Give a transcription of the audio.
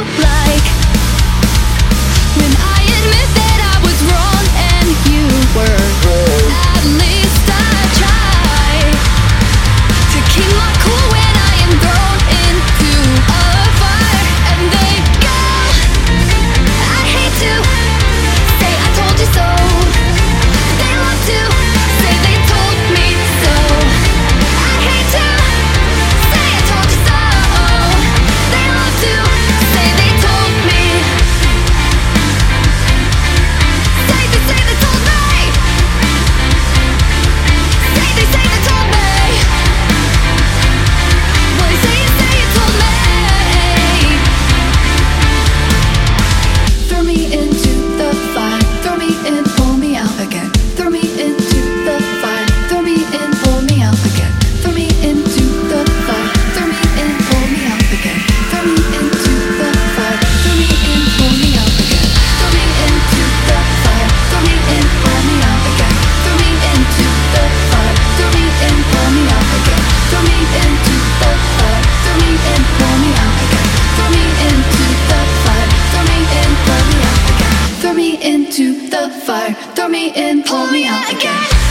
love. Into the fire. Throw me in, pull me out again.